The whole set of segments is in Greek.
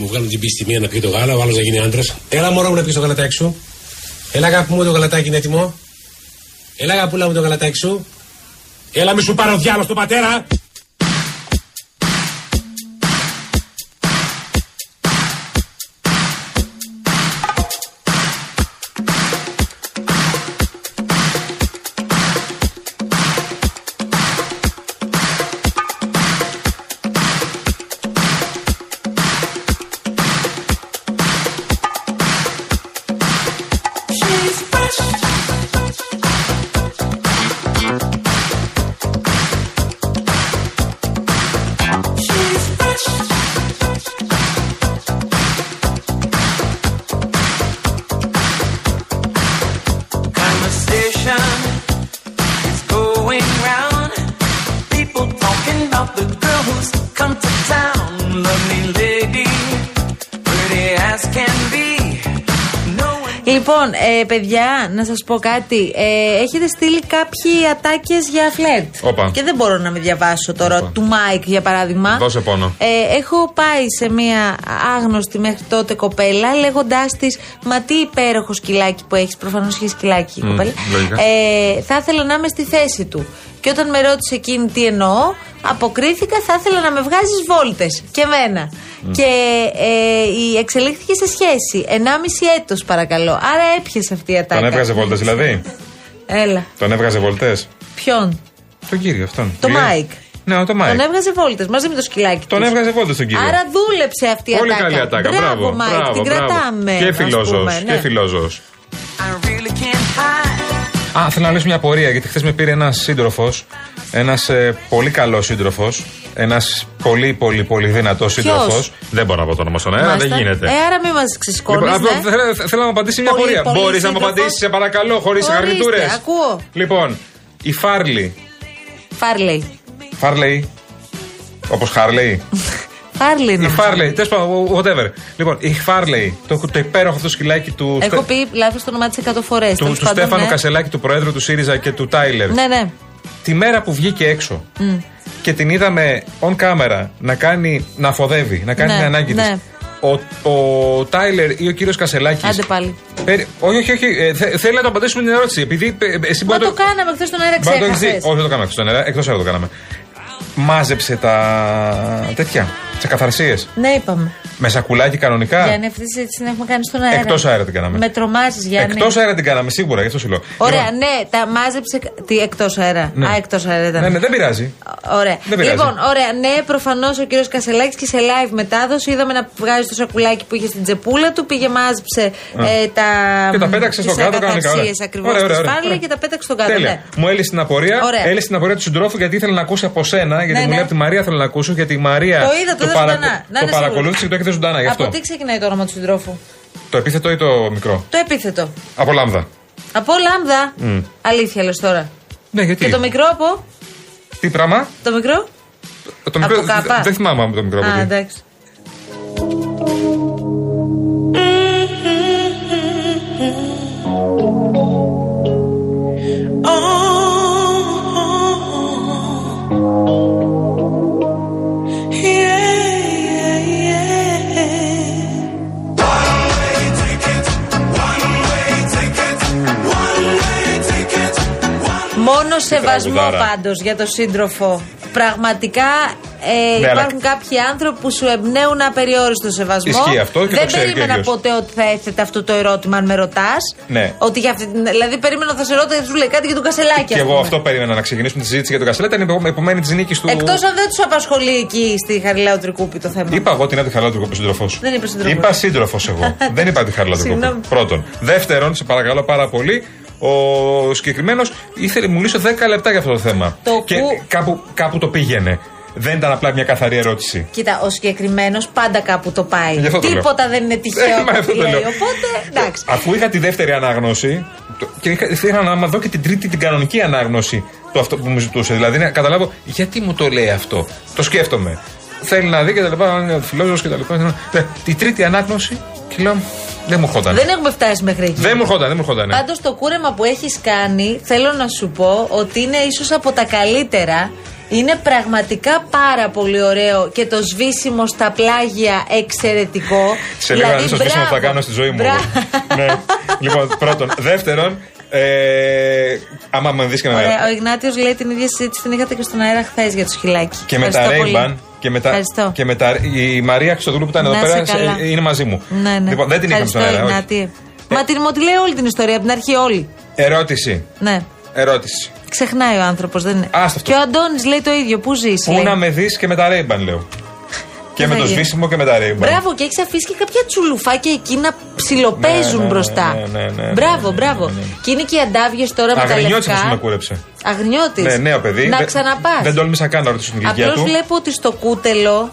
μου βγάλουν την πίστη μία να πει το γάλα, ο άλλος να γίνει άντρας. Έλα μωρό μου να πει το γαλατάκι σου. Έλα αγάπη μου το γαλατάκι είναι έτοιμο. Έλα αγαπούλα μου το γαλατάκι σου. Έλα μη σου πάρω διάλογο στον πατέρα. Λοιπόν, ε, παιδιά, να σας πω κάτι. Ε, έχετε στείλει κάποιοι ατάκες για φλερτ; Όπα. Και δεν μπορώ να μη διαβάσω τώρα. Όπα. Του Μάικ, για παράδειγμα. Δώσε πόνο. Ε, έχω πάει σε μια άγνωστη μέχρι τότε κοπέλα λέγοντάς της Μα τι υπέροχο σκυλάκι που έχεις. Προφανώς έχει σκυλάκι η Μμ, κοπέλα. λογικά. Ε, θα ήθελα να είμαι στη θέση του. Και όταν με ρώτησε εκείνη τι εννοώ, αποκρίθηκα θα ήθελα να με βγάζεις βόλτες. Και εμένα. Και ε, η εξελίχθηκε σε σχέση. 1,5 έτος παρακαλώ. Άρα έπιασε αυτή η ατάκα. Τον έβγαζε βόλτες δηλαδή; Έλα. Τον έβγαζε βόλτες. Ποιον; Τον κύριο αυτόν. Το Που λέει- Μάικ. Ναι, το Μάικ. Τον έβγαζε βόλτες μαζί με το σκυλάκι Τον της. έβγαζε βόλτες τον κύριο. Άρα δούλεψε αυτή η Πολύ ατάκα. καλή ατάκα. Μπράβο, Μπράβο, Μάικ, μπράβο, την μπράβο. κρατάμε. Και ας φιλόζωος. πούμε, ναι. Και φιλόζωος. I really can't hide. Α, θέλω να λύσω μια απορία γιατί χθες με πήρε ένας σύντροφος. Ένας πολύ καλός σύντροφος. Ένας πολύ, πολύ, πολύ δυνατός σύντροφος. Δεν μπορώ να πω το όνομα στον αέρα, δεν Μάλιστα. γίνεται. Ε, άρα μην μας ξεσκόνεις. Λοιπόν, αυτό θέλω, θέλω να μου απαντήσει μια Πολύ, απορία. πολύ Μπορείς να μου σύντροφος. απαντήσεις, σε παρακαλώ, χωρίς Ορίστε, γαρνιτούρες. ακούω. Λοιπόν, η Φάρλι. Φάρλεϊ. Φάρλεϊ. Όπως Χάρλεϊ. Φάρλεϊ Η νομίζω. Φάρλεϊ. Τέλος πάντων, whatever. Λοιπόν, η Φάρλεϊ. Το, το υπέροχο αυτό σκυλάκι του. Έχω Στε- πει λάθος το όνομά της 100 φορές. του, του Στέφανου Κασελάκη, του Προέδρου του ΣΥΡΙΖΑ και του Τάιλερ. Ναι, ναι. Τη μέρα που βγήκε έξω και την είδαμε on camera να κάνει, να αφοδεύει, να κάνει Ναι, την ανάγκη ναι. της. Ο, ο Τάιλερ ή ο κύριος Κασελάκης. Άντε πάλι. όχι, όχι, όχι. ε, θε- θέλει να το απαντήσουμε την ερώτηση. Επειδή ε, εσύ Μα μπορεί να το κάναμε χθες στον αέρα, Μπορεί να το έχεις δει. ξέχασε. Όχι, δεν το κάναμε στον αέρα. Εκτός αέρα το κάναμε. Μάζεψε τα τέτοια. Τις ακαθαρσίε. Ναι, είπαμε. Με σακουλάκι κανονικά; Γιάννη, αυτή τη συζήτηση την έχουμε κάνει στον αέρα. Εκτός αέρα την κάναμε. Με τρομάζεις, Γιάννη. Εκτός αέρα την κάναμε, σίγουρα, γι' αυτό σου λέω. Ωραία, Λοιπόν, ναι, τα μάζεψε. Τι εκτός αέρα. Ναι. Α, εκτός αέρα ήταν. Ναι, ναι, δεν πειράζει. Ωραία. Δεν πειράζει. λοιπόν, ωραία, ναι, προφανώς ο κύριος Κασελάκης και σε live μετάδοση είδαμε να βγάζει το σακουλάκι που είχε στην τσεπούλα του, πήγε μάζεψε ε, τα. Και τα πέταξε στο κάτω κανονικά. ωραία. ακριβώς Ωραία, ωραία, της ωραία. Φάρλη Ωραία. και τα πέταξε στο κάτω. Τέλεια. Ναι. Μου έλυσε την απορία. Ωραία. Έλυσε την απορία του συντρόφου γιατί ήθελα να ακούσει από σένα. Γιατί Ναι, μου ναι. λέει από τη Μαρία θέλω να ακούσω. Γιατί η Μαρία Το είδα, το είδα ζωντανά. Να το είναι παρακολούθησε και το έχετε ζωντανά γι' αυτό. Από τι ξεκινάει το όνομα του συντρόφου; Το επίθετο ή το μικρό; Το επίθετο. Από λάμδα. Από λάμδα. Αλήθεια λες τώρα. Ναι, γιατί; Και το μικρό από; Τι πράγμα; Το μικρό; Το μικρό. Από κάπα. Δεν- Δεν θυμάμαι το μικρό. από Α, τι. εντάξει. Μόνο σεβασμό τραγουδάρα. πάντως για το σύντροφο. Πραγματικά ε, Ναι, αλλά- υπάρχουν κάποιοι άνθρωποι που σου εμπνέουν απεριόριστο σεβασμό. Ισχύει αυτό και το Δεν ξέρει και περίμενα ο ίδιος. ποτέ ότι θα έθετε αυτό το ερώτημα, αν με ρωτάς. Ναι. Ότι για αυτή, την- δηλαδή, περίμενα ότι θα σε ρώτησε και σου λέει κάτι για τον Κασελάκη. Και ας εγώ πούμε. αυτό περίμενα να ξεκινήσουμε τη συζήτηση για τον Κασελά. Ήταν η επομένη της νίκης του. Εκτός αν δεν τους απασχολεί εκεί στη Χαριλάου Τρικούπη το θέμα. Είπα εγώ την Άντι Χαρλάτρικο σύντροφος. Δεν είπα σύντροφος. Είπα σύντροφος εγώ. Δεν είπα τη Χαρλάτρικο. Συγγνώμη. Πρώτον. Δεύτερον, σε παρακαλώ πάρα πολύ, ο συγκεκριμένος ήθελε μου λύσω 10 λεπτά για αυτό το θέμα. Το και που- κάπου, κάπου το πήγαινε. Δεν ήταν απλά μια καθαρή ερώτηση. Κοίτα, ο συγκεκριμένος πάντα κάπου το πάει. Γι' αυτό το λέω. Τίποτα δεν είναι Ε, τυχαίο μα που αυτό το λέει. λέω. Οπότε εντάξει. Αφού είχα τη δεύτερη ανάγνωση το- και είχα, ήθελα να δω και την τρίτη, την κανονική ανάγνωση του αυτό που μου ζητούσε. Δηλαδή να καταλάβω γιατί μου το λέει αυτό. Το σκέφτομαι. Θέλει να δει και τα λοιπά, αν είναι φιλόσοφο και τα λοιπά. Ε, Τη τρίτη ανάγνωση και λέω δεν μου ερχόταν. Δεν έχουμε φτάσει μέχρι εκεί. Δεν μου ερχόταν, δεν μου ερχόταν. ναι. Πάντως το κούρεμα που έχεις κάνει, θέλω να σου πω ότι είναι ίσως από τα καλύτερα Είναι πραγματικά πάρα πολύ ωραίο και το σβήσιμο στα πλάγια εξαιρετικό. Σε λίγο να δεις το σβήσιμο που θα μπράβο. κάνω στη ζωή μου. Μπρα- εγώ. ναι. Λοιπόν, πρώτον. Δεύτερον, ε, άμα με δεις και με Ωραία, ο Ιγνάτιος λέει την ίδια συζήτηση την είχατε και στον αέρα χθες για το σκυλάκι. Και με τα Ευχαριστώ πολύ. Ray-Ban και με τα, Ευχαριστώ. και με τα, η Μαρία Χρυστοδούλου που ήταν εδώ Να πέρα είσαι καλά. σε- είναι μαζί μου. Ναι, ναι. Λοιπόν, δεν την είχαμε στον αέρα. Ευχαριστώ, όχι. Ιγνάτη. Μα την μου τη λέει όλη την ιστορία από την αρχή, όλη. Ερώτηση. Ναι. Ερώτηση. Ξεχνάει ο άνθρωπος, δεν είναι. Άστα αυτό. Και ο Αντώνης λέει το ίδιο. Πού ζεις, Πού να με δεις και με τα Ray-Ban, λέω. Και με θα το γίνει. σβήσιμο και με τα Ray-Ban. Μπράβο, και έχεις αφήσει και κάποια τσουλουφάκια εκεί να ψιλοπαίζουν Ναι, ναι, μπροστά. ναι, ναι, ναι, ναι, μπράβο, ναι, μπράβο. ναι, ναι. Και είναι και οι αντάβιες τώρα με τα Αγρινιώτης αυτός που με λευκά. κούρεψε. Αγρινιώτης. Ναι, νέο παιδί. Να Δεν- ξαναπάς. Δεν τόλμησα καν να ρωτήσω την ηλικία Απλώς του. βλέπω ότι στο κούτελο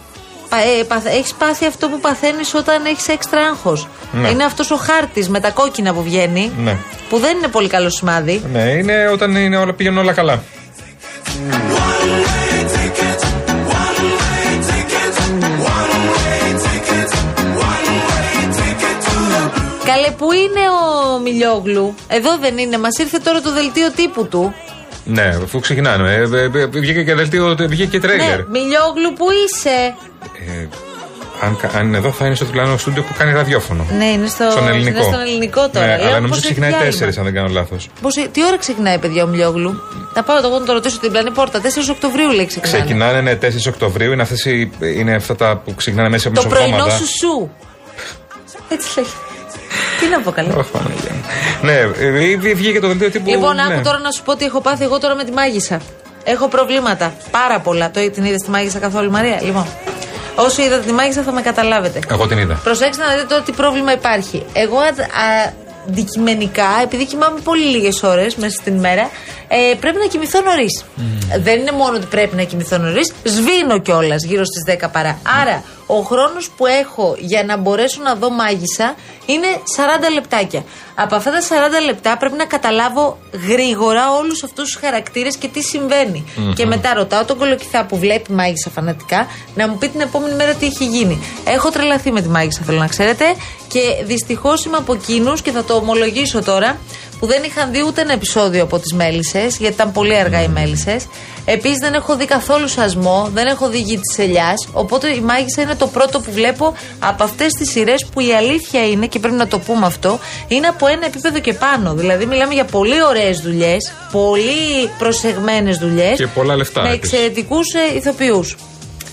έχεις πάθει αυτό που παθαίνεις όταν έχεις έξτρα άγχος. Ναι. Είναι αυτός ο χάρτης με τα κόκκινα που βγαίνει. Ναι. Που δεν είναι πολύ καλό σημάδι. Ναι, είναι όταν είναι όλα, πήγαινε όλα καλά. Καλέ, που είναι ο Μιλιόγλου; Εδώ δεν είναι. Μας ήρθε τώρα το δελτίο τύπου του. Ναι, αφού ξεκινάνε. Ε, ε, ε, βγήκε και δελτίο, βγήκε και Ναι, τρέιλερ. Μιλιόγλου, που είσαι; Ε, αν, κα- αν είναι εδώ, θα είναι στο διπλανό στούντιο που κάνει ραδιόφωνο. Ναι, είναι στο, Στον ελληνικό. είναι στον ελληνικό τώρα. Ναι, Λέω, αλλά πώς νομίζω έχει ξεκινάει διάλειμμα. 4, αν δεν κάνω λάθος. Πώς, τι ώρα ξεκινάει, παιδιά, ο Μιλιόγλου; Θα πάω εγώ να το ρωτήσω την πλανή πόρτα. 4 Οκτωβρίου λέει ξεκινάει. Ξεκινάνε ναι, 4 Οκτωβρίου, είναι, αυτές οι, είναι αυτά τα που ξεκινάνε μέσα από Το πρωινό μισοβδόμαδα. σου σου. Έτσι λέει. Τι να πω καλά. Ωχ, Παναγία μου. Ναι, ε, ε, βγήκε το δελτίο τύπου. Λοιπόν, ναι. άκου τώρα να σου πω τι έχω πάθει εγώ τώρα με τη μάγισσα. Έχω προβλήματα. Πάρα πολλά. Το, την είδες τη μάγισσα καθόλου, Μαρία; Λοιπόν, όσο είδατε τη μάγισσα θα με καταλάβετε. Εγώ την είδα. Προσέξτε να δείτε τώρα τι πρόβλημα υπάρχει. Εγώ α, α, αντικειμενικά, επειδή κοιμάμαι πολύ λίγες ώρες μέσα στην ημέρα, ε, πρέπει να κοιμηθώ νωρίς. Δεν είναι μόνο ότι πρέπει να κοιμηθώ νωρίς, σβήνω κιόλας γύρω στις 10 παρά. Άρα, ο χρόνος που έχω για να μπορέσω να δω μάγισσα είναι 40 λεπτάκια. Από αυτά τα 40 λεπτά πρέπει να καταλάβω γρήγορα όλους αυτούς τους χαρακτήρες και τι συμβαινει Και μετά ρωτάω τον κολοκυθά που βλέπει μάγισσα φανατικά να μου πει την επόμενη μέρα τι έχει γίνει. Έχω τρελαθεί με τη μάγισσα, θέλω να ξέρετε. Και δυστυχώς είμαι από εκείνους και θα το ομολογήσω τώρα που δεν είχαν δει ούτε ένα επεισόδιο από τις μέλισσες, γιατί ήταν πολύ αργά οι μέλισσες. Επίσης δεν έχω δει καθόλου σασμό, δεν έχω δει γη της ελιάς. Οπότε η μάγισσα είναι το πρώτο που βλέπω από αυτές τις σειρές που η αλήθεια είναι, και πρέπει να το πούμε αυτό, είναι από ένα επίπεδο και πάνω. Δηλαδή μιλάμε για πολύ ωραίες δουλειές, πολύ προσεγμένες δουλειές. Και πολλά λεφτά, Με επίσης. εξαιρετικούς ε, ηθοποιούς.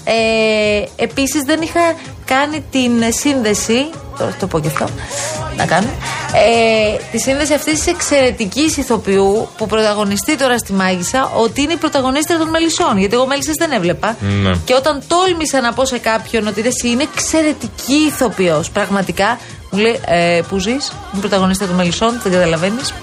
Ε, Επίσης δεν είχα κάνει την σύνδεση. Τώρα θα το πω και αυτό. Να κάνω. Ε, τη σύνδεση αυτή τη εξαιρετική ηθοποιού που πρωταγωνιστεί τώρα στη Μάγισσα ότι είναι η πρωταγωνίστρια των Μελισσών. Γιατί εγώ Μέλισσες δεν έβλεπα. Ναι. Και όταν τόλμησα να πω σε κάποιον ότι ρε, εσύ είναι εξαιρετική ηθοποιός, πραγματικά μου λέει ε, Πού ζεις, είναι πρωταγωνίστρια των Μελισσών, δεν καταλαβαίνεις.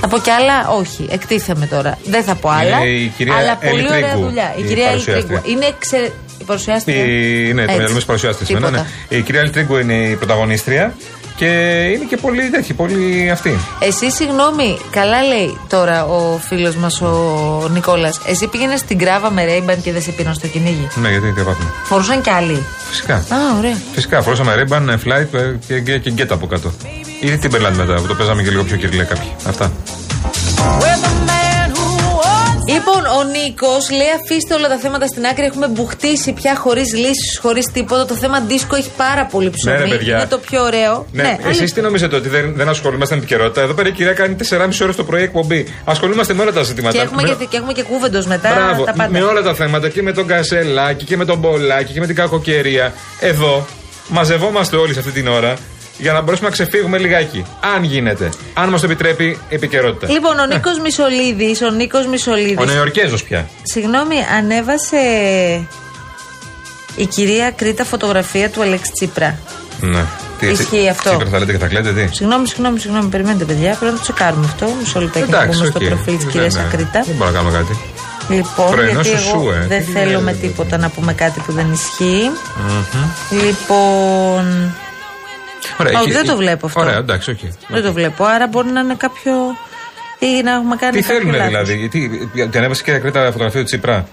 Θα πω κι άλλα, όχι, εκτίθεμαι τώρα. Δεν θα πω άλλα. Είναι η κυρία αλλά πολύ Έλλη ωραία Τρίγκου, δουλειά. Η, η κυρία Έλλη παρουσιάστρια. Τρίγκου. Είναι εξαιρετική. Η παρουσιάστρια. Η, ναι, το Έτσι. μυαλό τη παρουσιάστρια. Ναι, Τίποτα. ναι. Η κυρία Ελτρίγκο είναι η πρωταγωνίστρια και είναι και πολύ τέτοια, πολύ αυτή. Εσύ, συγγνώμη, καλά λέει τώρα ο φίλος μας ο Νικόλας. Εσύ πήγαινες στην κράβα με Ρέιμπαν και δεν σε πήραν στο κυνήγι; Ναι, γιατί τι πάθουμε. Φορούσαν κι άλλοι; Φυσικά. Α, ωραία. Φυσικά, φορούσαμε ρέμπαν, flight ε, και, και, και γκέτα από κάτω. Ή Timberland μετά, που το παίζαμε και λίγο πιο κυριλέ κάποιοι. Αυτά. Λοιπόν, ο Νίκος λέει: Αφήστε όλα τα θέματα στην άκρη. Έχουμε μπουχτίσει πια χωρίς λύσεις, χωρίς τίποτα. Το θέμα δίσκο έχει πάρα πολύ ψωμί. Ναι, ρε, παιδιά. Είναι το πιο ωραίο. Ναι, αλήθεια. εσείς τι νομίζετε ότι δεν, δεν ασχολούμαστε με επικαιρότητα. Εδώ πέρα η κυρία κάνει 4,5 ώρες το πρωί εκπομπή. Ασχολούμαστε με όλα τα ζητήματα. Και έχουμε, με, και, και έχουμε και κουβέντες μετά. Μπράβο, τα πάντα. με όλα τα θέματα και με τον Κασελάκη και με τον Πολάκη και με την κακοκαιρία. Εδώ μαζευόμαστε όλοι σε αυτή την ώρα για να μπορέσουμε να ξεφύγουμε λιγάκι. Αν γίνεται. Αν μας το επιτρέπει η επικαιρότητα. Λοιπόν, ο Νίκος Μισολίδης, ο Νίκος Μισολίδης. Ο Νεοϋορκέζος πια. Συγγνώμη, ανέβασε η κυρία Ακρίτα φωτογραφία του Αλέξη Τσίπρα. Ναι. Τι, Ισχύει αυτό. Τσίπρα θα λέτε και θα κλαίτε, τι; Συγγνώμη, συγγνώμη, συγγνώμη, περιμένετε παιδιά. Πρέπει να το τσεκάρουμε αυτό. Μισό λεπτάκι να Εντάξει, μπούμε στο οκ. προφίλ της Δεν, κυρίας ε, Ακρίτα. Δεν μπορώ να κάνω κάτι. Λοιπόν, Πρωινό γιατί σου εγώ σου, ε. δεν Τι θέλω είναι, με ε, τίποτα να πούμε κάτι που δεν ισχύει. Λοιπόν. Ωραία, Όχι, εκεί- δεν το βλέπω αυτό. Ωραία, εντάξει, οκ. Δεν το βλέπω. Άρα μπορεί να είναι κάποιο. ή να έχουμε κάνει Τι κάποιο θέλουν λάθος. δηλαδή, γιατί την ανέβασε και η Ακρίτα φωτογραφία του Τσίπρα;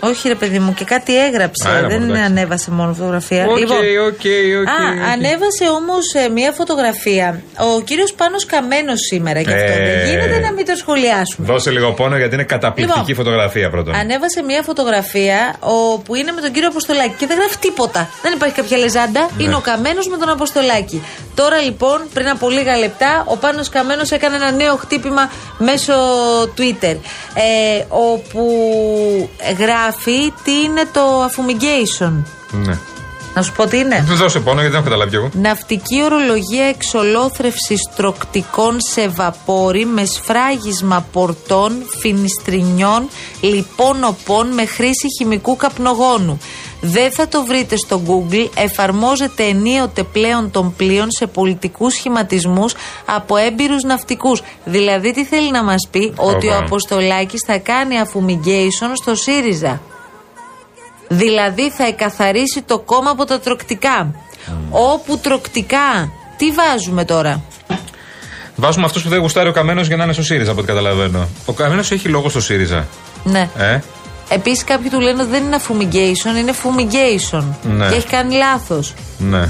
Όχι, ρε παιδί μου, και κάτι έγραψε. Α, έλα, δεν μόνο, εντάξει. ανέβασε μόνο φωτογραφία. Οκ, Λοιπόν, OK, OK, Α, οκ. ανέβασε όμως μία φωτογραφία. Ο κύριος Πάνος Καμμένος σήμερα γι' αυτό. Ε. Δεν γίνεται να μην το σχολιάσουμε. Δώσε λίγο πόνο γιατί είναι καταπληκτική Λοιπόν, φωτογραφία πρώτον. Ανέβασε μία φωτογραφία όπου είναι με τον κύριο Αποστολάκη και δεν γράφει τίποτα. Δεν υπάρχει κάποια λεζάντα. Ναι. Είναι ο Καμένος με τον Αποστολάκη. Τώρα λοιπόν, πριν από λίγα λεπτά, ο Πάνος Καμένος έκανε ένα νέο χτύπημα μέσω Twitter. Ε, όπου γράφει τι είναι το affumigation. Ναι. Να σου πω τι είναι. Δώσε πόνο γιατί δεν έχω καταλάβει κι εγώ. Ναυτική ορολογία εξολόθρευσης τροκτικών σε βαπόρι με σφράγισμα πορτών, φινιστρινιών, λοιπών οπών με χρήση χημικού καπνογόνου. Δεν θα το βρείτε στο Google, εφαρμόζεται ενίοτε πλέον των πλοίων σε πολιτικούς σχηματισμούς από έμπειρους ναυτικούς. Δηλαδή τι θέλει να μας πει, ότι ο Ωπα. Αποστολάκης θα κάνει affumigation στο ΣΥΡΙΖΑ. Δηλαδή θα εκαθαρίσει το κόμμα από τα τροκτικά. Όπου τροκτικά, τι βάζουμε τώρα; Βάζουμε αυτούς που δεν γουστάρει ο Καμένος για να είναι στο ΣΥΡΙΖΑ από ό,τι καταλαβαίνω. Ο Καμένος έχει λόγο στο ΣΥΡΙΖΑ. Ναι. Ε; Επίσης κάποιοι του λένε ότι δεν είναι affumigation, είναι fumigation. Ναι. Και έχει κάνει λάθος. Ναι.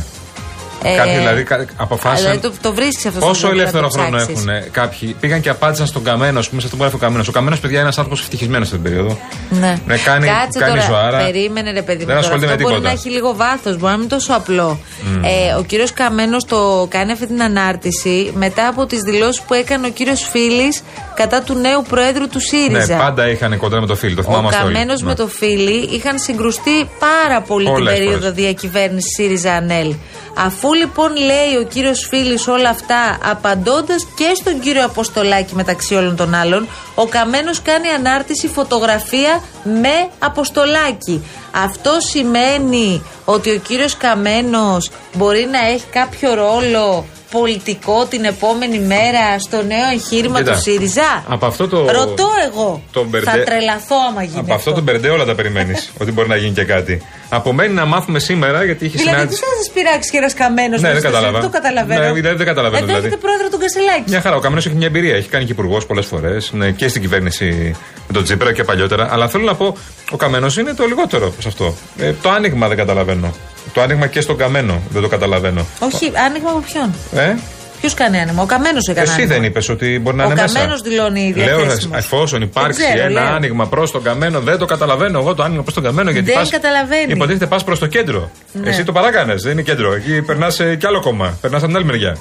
Κάποιοι δηλαδή κα- αποφάσισαν. Δηλαδή το, το βρίσκεις αυτό Πόσο στο Google να ελεύθερο το χρόνο ψάξεις. έχουν κάποιοι. Πήγαν και απάντησαν στον Καμένο, ας πούμε, σε αυτό που γράφει ο Καμένος. Ο Καμένος, παιδιά, είναι ένας άνθρωπος ευτυχισμένος αυτή την περίοδο. Ναι. Ναι, κάνει, Κάτσε κάνει τώρα, ζωάρα. Περίμενε, ρε παιδί μου. Δεν τώρα. ασχολείται Αυτό με μπορεί τίποτα. να έχει λίγο βάθος, μπορεί να μην είναι τόσο απλό. Ε, ο κύριος Καμένος το κάνει αυτή την ανάρτηση μετά από τις δηλώσεις που έκανε ο κύριος Φίλης κατά του νέου Προέδρου του ΣΥΡΙΖΑ. Ναι, πάντα είχαν κοντά με το φίλο, το Ο θυμάμαστε όλοι. Καμένος Ναι. με το Φίλι είχαν συγκρουστεί πάρα πολύ Πολλές την περίοδο φορές. διακυβέρνησης ΣΥΡΙΖΑ ΑΝΕΛ. Αφού λοιπόν λέει ο κύριος Φίλης όλα αυτά, απαντώντας και στον κύριο Αποστολάκη μεταξύ όλων των άλλων, ο Καμένος κάνει ανάρτηση φωτογραφία με Αποστολάκη. Αυτό σημαίνει ότι ο κύριος Καμένος μπορεί να έχει κάποιο ρόλο πολιτικό την επόμενη μέρα στο νέο εγχείρημα Κοίτα, του ΣΥΡΙΖΑ; από αυτό το- Ρωτώ εγώ. το μπερδε- Θα τρελαθώ άμα γίνει Από αυτό το μπερντέ όλα τα περιμένεις. ότι μπορεί να γίνει και κάτι. Απομένει να μάθουμε σήμερα γιατί είχε Δηλαδή, τι συνάντηση. θα σας πειράξει και ένας καμένος Ναι, δεν κατάλαβα. Δεν το καταλαβαίνω. Ναι, δηλαδή, δεν καταλαβαίνω, Εδώ δηλαδή. έχετε πρόεδρο του Κασελάκη. Μια χαρά. Ο Καμένος έχει μια εμπειρία. Έχει κάνει και υπουργός πολλές φορές. Ναι, και στην κυβέρνηση με τον Τσίπρα και παλιότερα. Αλλά θέλω να πω, ο Καμένος είναι το λιγότερο σε αυτό. Ε, το άνοιγμα δεν καταλαβαίνω. Το άνοιγμα και στον Καμένο δεν το καταλαβαίνω. Όχι, άνοιγμα από ποιον; Ε; Ποιος κάνει άνοιγμα; Ο Καμένος έκανε. Εσύ άνοιγμα. δεν είπες ότι μπορεί να Ο είναι μέσα. Καμένος δηλώνει Λέω, διαθέσιμος. εφόσον υπάρξει Δεν ξέρω, ένα λέω. άνοιγμα προς τον Καμένο, δεν το καταλαβαίνω εγώ το άνοιγμα προς τον Καμένο. Γιατί Δεν πας, καταλαβαίνει. Υποτίθεται πας προς το κέντρο. Ναι. Εσύ το παράκανες, δεν είναι κέντρο. Εκεί περνάς κι άλλο κόμμα. Περνάς από την άλλη μεριά.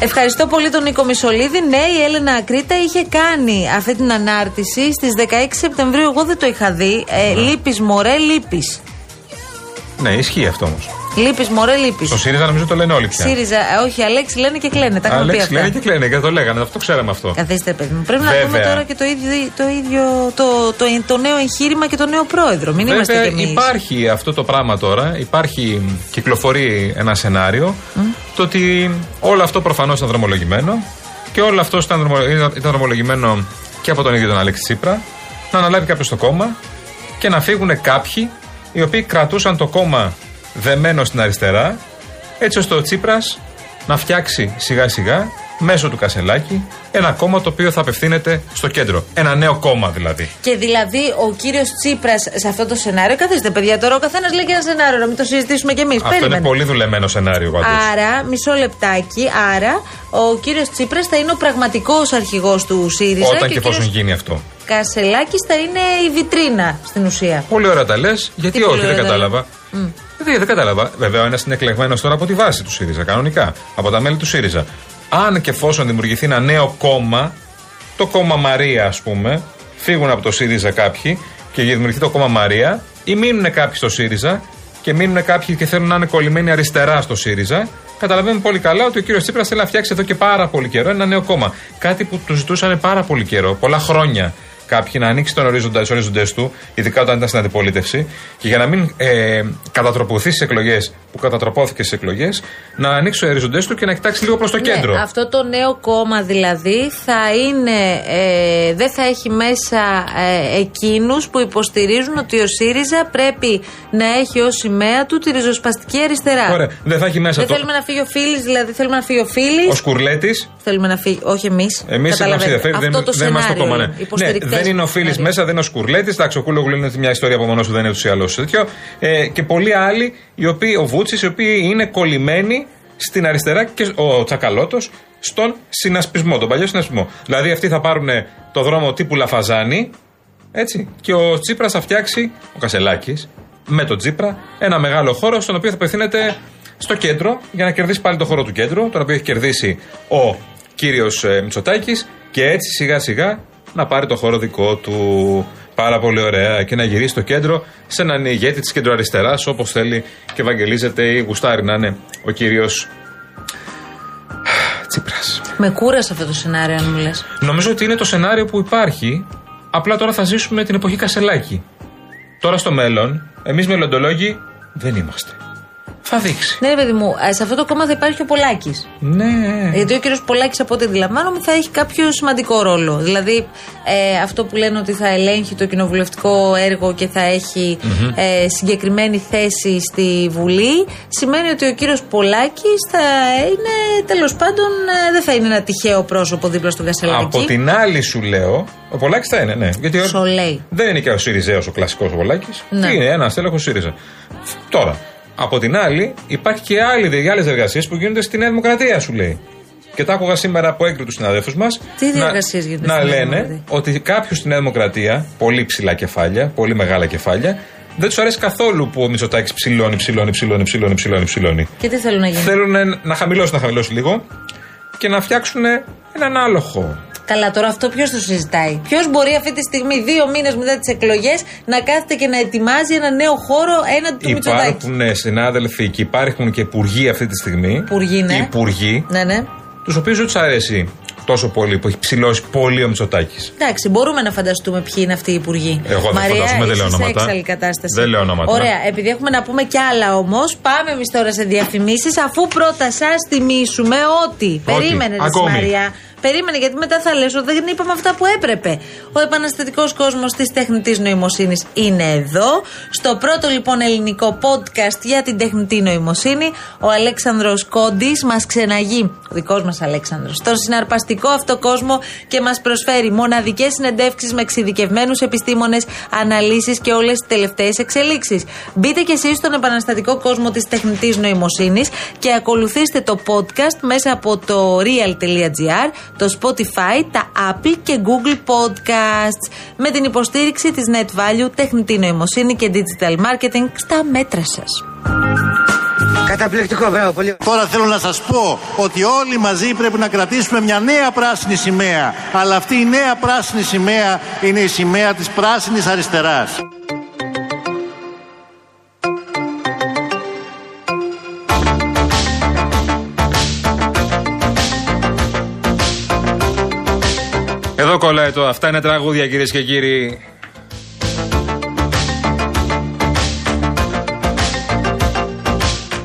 Ευχαριστώ πολύ τον Νίκο Μισολίδη. Ναι, η Έλενα Ακρίτα είχε κάνει αυτή την ανάρτηση στις 16 Σεπτεμβρίου. Εγώ δεν το είχα δει. Ε, Ναι. Λείπεις, μωρέ, λείπεις. Ναι, ισχύει αυτό όμως. Λείπει, μωρέ, λείπει. Στο ΣΥΡΙΖΑ νομίζω το λένε όλοι πια. ΣΥΡΙΖΑ, ε, όχι, Αλέξη λένε και κλαίνε. Τα είχαμε πει Αλέξη αυτά. λένε και κλαίνε και το λέγανε, αυτό ξέραμε αυτό. Καθίστε, παιδί μου. Πρέπει να Βέβαια. δούμε τώρα και το ίδιο, το, ίδιο το, το, το, νέο εγχείρημα και το νέο πρόεδρο. Μην είμαστε Βέβαια, κι εμείς. υπάρχει αυτό το πράγμα τώρα. Υπάρχει, κυκλοφορεί ένα σενάριο. Το ότι όλο αυτό προφανώς ήταν δρομολογημένο και όλο αυτό ήταν, δρομο- ήταν ήταν δρομολογημένο και από τον ίδιο τον Αλέξη Τσίπρα. Να αναλάβει κάποιος το κόμμα και να φύγουν κάποιοι οι οποίοι κρατούσαν το κόμμα δεμένο στην αριστερά, έτσι ώστε ο Τσίπρας να φτιάξει σιγά σιγά μέσω του Κασελάκη ένα κόμμα το οποίο θα απευθύνεται στο κέντρο. Ένα νέο κόμμα δηλαδή. Και δηλαδή ο κύριος Τσίπρας σε αυτό το σενάριο. Καθίστε, παιδιά, τώρα ο καθένας λέει και ένα σενάριο, να μην το συζητήσουμε κι εμείς. Αυτό είναι πολύ δουλεμένο σενάριο πάντως. Άρα, μισό λεπτάκι. Άρα, ο κύριος Τσίπρας θα είναι ο πραγματικός αρχηγός του ΣΥΡΙΖΑ. Όταν και και ο εφόσον κύριος γίνει αυτό. Κασελάκης θα είναι η βιτρίνα στην ουσία. Πολύ ωραία τα λες. Γιατί Τι όχι, πολύ δεν ωραία τα κατάλαβα. Δεν, δεν κατάλαβα. Βέβαια, ο ένας είναι εκλεγμένος τώρα από τη βάση του ΣΥΡΙΖΑ, κανονικά. Από τα μέλη του ΣΥΡΙΖΑ. Αν και εφόσον δημιουργηθεί ένα νέο κόμμα, το κόμμα Μαρία, ας πούμε, φύγουν από το ΣΥΡΙΖΑ κάποιοι και δημιουργηθεί το κόμμα Μαρία, ή μείνουν κάποιοι στο ΣΥΡΙΖΑ και μείνουν κάποιοι και θέλουν να είναι κολλημένοι αριστερά στο ΣΥΡΙΖΑ, καταλαβαίνουμε πολύ καλά ότι ο κύριος Τσίπρας θέλει να φτιάξει εδώ και πάρα πολύ καιρό ένα νέο κόμμα. Κάτι που του ζητούσαν πάρα πολύ καιρό, πολλά χρόνια κάποιοι να ανοίξει τον ορίζοντα, του ορίζοντες του, ειδικά όταν ήταν στην αντιπολίτευση, και για να μην ε, κατατροπωθεί στις εκλογές που κατατροπώθηκε στις εκλογές, να ανοίξει τους ορίζοντες του και να κοιτάξει λίγο προς το κέντρο. Ναι, αυτό το νέο κόμμα δηλαδή θα είναι, ε, δεν θα έχει μέσα ε, εκείνους που υποστηρίζουν ότι ο ΣΥΡΙΖΑ πρέπει να έχει ως σημαία του τη ριζοσπαστική αριστερά. Ωραία, δεν θα έχει μέσα Δεν το. θέλουμε να φύγει ο Φίλης, δηλαδή θέλουμε να φύγει ο Φίλης. Ο Σκουρλέτης. Θέλουμε να φύγει, όχι εμείς. Εμείς δεν μα ενδιαφέρει, δεν, Αυτό το δεν είμαστε το σενάριο κόμμα. είναι. Ναι. Υποστηρικτές Ναι, Δεν είναι ο Φίλης μέσα, δεν είναι ο Σκουρλέτης. Εντάξει, ο Κούλογλου είναι μια ιστορία από μόνος του, δεν είναι ούτω ή άλλω τέτοιο. Ε, και πολλοί άλλοι, οι οποίοι, ο Βούτσης, οι οποίοι είναι κολλημένοι στην αριστερά και ο Τσακαλώτος στον συνασπισμό, τον παλιό συνασπισμό. Δηλαδή αυτοί θα πάρουν το δρόμο τύπου Λαφαζάνη, έτσι, και ο Τσίπρας θα φτιάξει, ο Κασελάκης, με τον Τσίπρα, ένα μεγάλο χώρο στον οποίο θα απευθύνεται στο κέντρο για να κερδίσει πάλι το χώρο του κέντρου, τον οποίο έχει κερδίσει ο κύριος Μητσοτάκης, και έτσι σιγά σιγά να πάρει το χώρο δικό του. Πάρα πολύ ωραία και να γυρίσει στο κέντρο σε έναν ηγέτη της κεντροαριστεράς όπως θέλει και ευαγγελίζεται ή γουστάρει να είναι ο κύριος Τσίπρας. Με κούρασε αυτό το σενάριο, αν μου λες. Νομίζω ότι είναι το σενάριο που υπάρχει. Απλά τώρα θα ζήσουμε την εποχή Κασελάκη. Τώρα στο μέλλον, εμείς μελλοντολόγοι δεν είμαστε. Θα δείξει. Ναι, ρε παιδί μου, ε, σε αυτό το κόμμα θα υπάρχει ο Πολάκης. Ναι. Γιατί ο κύριος Πολάκης, από ό,τι αντιλαμβάνομαι, θα έχει κάποιο σημαντικό ρόλο. Δηλαδή, ε, αυτό που λένε ότι θα ελέγχει το κοινοβουλευτικό έργο και θα εχει ε, συγκεκριμένη θέση στη Βουλή, σημαίνει ότι ο κύριος Πολάκης θα είναι τέλος πάντων ε, δεν θα είναι ένα τυχαίο πρόσωπο δίπλα στον Κασελάκη. Από την άλλη σου λέω, ο Πολάκης θα είναι, ναι. Γιατί ο- Σολέι. δεν είναι και ο Σιριζέος ο κλασικός ο Πολάκης. Ναι. Είναι ένα τέλεχο ΣΥΡΙΖΑ. Τώρα, από την άλλη, υπάρχει και άλλη, άλλες εργασίε που γίνονται στη Νέα Δημοκρατία, σου λέει. Και τα άκουγα σήμερα από έγκριτους συναδέλφους μας. Τι διεργασίες γίνονται Να στη Νέα λένε Δημοκρατία; ότι κάποιου στη Νέα Δημοκρατία, πολύ ψηλά κεφάλια, πολύ μεγάλα κεφάλια, δεν τους αρέσει καθόλου που ο Μητσοτάκης ψηλώνει, ψηλώνει, ψηλώνει, ψηλώνει, ψηλώνει, ψηλώνει. Και τι θέλουν να γίνει. Θέλουν να χαμηλώσει, να χαμηλώσει λίγο και να φτιάξουν έναν άλλο χώρο. Καλά, τώρα αυτό ποιος το συζητάει; Ποιος μπορεί αυτή τη στιγμή, δύο μήνες μετά τις εκλογές, να κάθεται και να ετοιμάζει ένα νέο χώρο έναντι του Μητσοτάκη; Υπάρχουν ναι, συνάδελφοι και υπάρχουν και υπουργοί αυτή τη στιγμή. Υπουργοί, ναι. Υπουργοί, Ναι, ναι. τους οποίους δεν τους αρέσει τόσο πολύ που έχει ψηλώσει πολύ ο Μητσοτάκης. Εντάξει, μπορούμε να φανταστούμε ποιοι είναι αυτοί οι υπουργοί. Εγώ δεν Μαρία, φαντάζομαι, δεν είσαι λέω σε ονόματα. έξαλλη κατάσταση. Δεν λέω ονόματα. Ωραία, επειδή έχουμε να πούμε κι άλλα όμως, πάμε εμείς τώρα σε διαφημίσεις, αφού πρώτα σας θυμίσουμε ότι. Περίμενε, ρε Ακόμη. Μαρία. Περίμενε, γιατί μετά θα λες ότι δεν είπαμε αυτά που έπρεπε. Ο επαναστατικός κόσμος της τεχνητής νοημοσύνης είναι εδώ. Στο πρώτο λοιπόν ελληνικό podcast για την τεχνητή νοημοσύνη, ο Αλέξανδρος Κόντι μας ξεναγεί, ο δικός μας Αλέξανδρος, στον συναρπαστικό αυτό κόσμο και μας προσφέρει μοναδικές συνεντεύξεις με εξειδικευμένους επιστήμονες, αναλύσεις και όλες τις τελευταίες εξελίξεις. Μπείτε κι εσείς στον επαναστατικό κόσμο της τεχνητής νοημοσύνης και ακολουθήστε το podcast μέσα από το real.gr, το Spotify, τα Apple και Google Podcasts με την υποστήριξη της Net Value, τεχνητή νοημοσύνη και digital marketing στα μέτρα σας. Καταπληκτικό, μπράβο, πολύ. Τώρα θέλω να σας πω ότι όλοι μαζί πρέπει να κρατήσουμε μια νέα πράσινη σημαία. Αλλά αυτή η νέα πράσινη σημαία είναι η σημαία της πράσινης αριστεράς. Εδώ κολλάει το. Αυτά είναι τραγούδια κυρίες και κύριοι.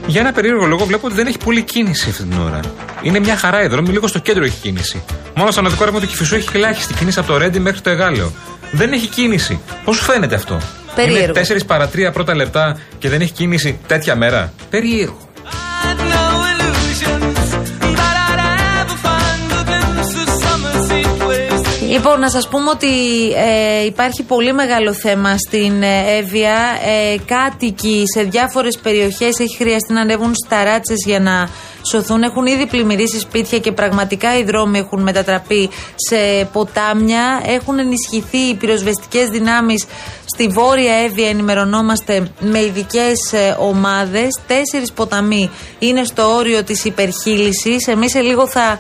Για ένα περίεργο λόγο βλέπω ότι δεν έχει πολύ κίνηση αυτή την ώρα. Είναι μια χαρά η δρόμη, λίγο στο κέντρο έχει κίνηση. Μόνο στο αναδικό ρεύμα του Κυφισού έχει ελάχιστη κίνηση από το Ρέντι μέχρι το Εγάλεο. Δεν έχει κίνηση. Πώς σου φαίνεται αυτό, Περίεργο. Είναι 4 παρα 3 πρώτα λεπτά και δεν έχει κίνηση τέτοια μέρα; Περίεργο. Λοιπόν, να σας πούμε ότι ε, υπάρχει πολύ μεγάλο θέμα στην ε, Εύβοια. Ε, κάτοικοι σε διάφορες περιοχές έχει χρειαστεί να ανέβουν στα ράτσες για να σωθούν. Έχουν ήδη πλημμυρίσει σπίτια και πραγματικά οι δρόμοι έχουν μετατραπεί σε ποτάμια. Έχουν ενισχυθεί οι πυροσβεστικές δυνάμεις στη Βόρεια Εύβοια ενημερωνόμαστε με ειδικές ομάδες. Τέσσερις ποταμοί είναι στο όριο της υπερχείλησης. Εμείς σε λίγο θα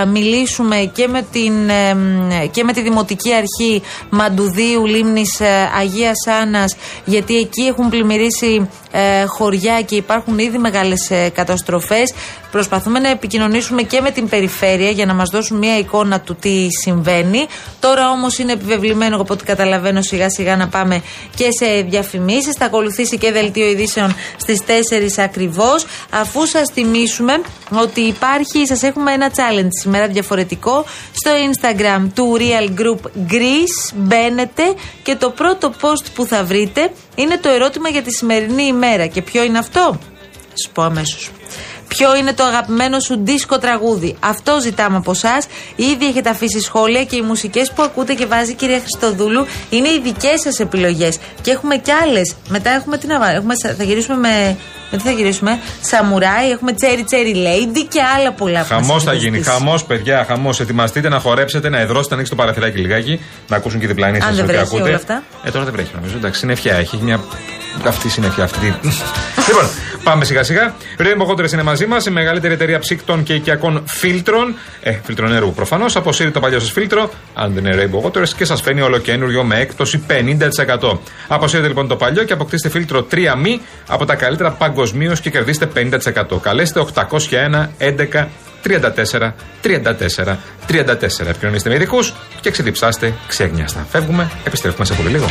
ε, μιλήσουμε και με, την, ε, μ, και με τη Δημοτική Αρχή Μαντουδίου Λίμνης Αγίας Άννας, γιατί εκεί έχουν πλημμυρίσει ε, χωριά και υπάρχουν ήδη μεγάλες καταστροφές. Προσπαθούμε να επικοινωνήσουμε και με την περιφέρεια για να μας δώσουν μια εικόνα του τι συμβαίνει. Τώρα όμως είναι επιβεβλημένο, από ό,τι καταλαβαίνω, σιγά σιγά να πάμε και σε διαφημίσεις. Θα ακολουθήσει και δελτίο ειδήσεων στις 4 ακριβώς. Αφού σας θυμίσουμε ότι υπάρχει, σας έχουμε ένα challenge σήμερα διαφορετικό στο Instagram του Real Group Greece. Μπαίνετε και το πρώτο post που θα βρείτε είναι το ερώτημα για τη σημερινή ημέρα. Και ποιο είναι αυτό; Σου πω αμέσως. Ποιο είναι το αγαπημένο σου δίσκο τραγούδι. Αυτό ζητάμε από εσά. Ήδη έχετε αφήσει σχόλια και οι μουσικές που ακούτε και βάζει η κυρία Χριστοδούλου είναι οι δικές σας επιλογές. Και έχουμε κι άλλες. Μετά έχουμε τι να βάλουμε. Έχουμε, θα γυρίσουμε με. Με τι θα γυρίσουμε, Σαμουράι, έχουμε Cherry Cherry Lady και άλλα πολλά που μας Χαμός θα έχετε γίνει. ζητήσει. Χαμός, παιδιά, χαμός. Ετοιμαστείτε να χορέψετε, να εδρώσετε, να ανοίξετε το παραθυράκι λιγάκι, να ακούσουν και οι διπλανοί Αν σα δεν ότι βρέχει ακούτε. όλα αυτά. Ε, τώρα δεν βρέχει νομίζω. Εντάξει, συννεφιά έχει. Μια αυτή η συννεφιά αυτή. λοιπόν, πάμε σιγά σιγά. Rainbow Hotels είναι μαζί μας, η μεγαλύτερη εταιρεία ψύκτων και οικιακών φίλτρων. Ε, φίλτρων έργου προφανώς. Αποσύρει το παλιό σας φίλτρο, αν δεν είναι Rainbow Hotels, και σας φαίνει ολοκένουργιο με έκπτωση 50%. Αποσύρετε λοιπόν το παλιό και αποκτήστε φίλτρο 3 μη από τα καλύτερα παγκοσμίως και κερδίστε 50%. Καλέστε 801 11 34 34 34. Επικοινωνήστε με ειδικούς και ξεδιψάστε ξέγνιαστα. Φεύγουμε, επιστρέφουμε σε πολύ λίγο.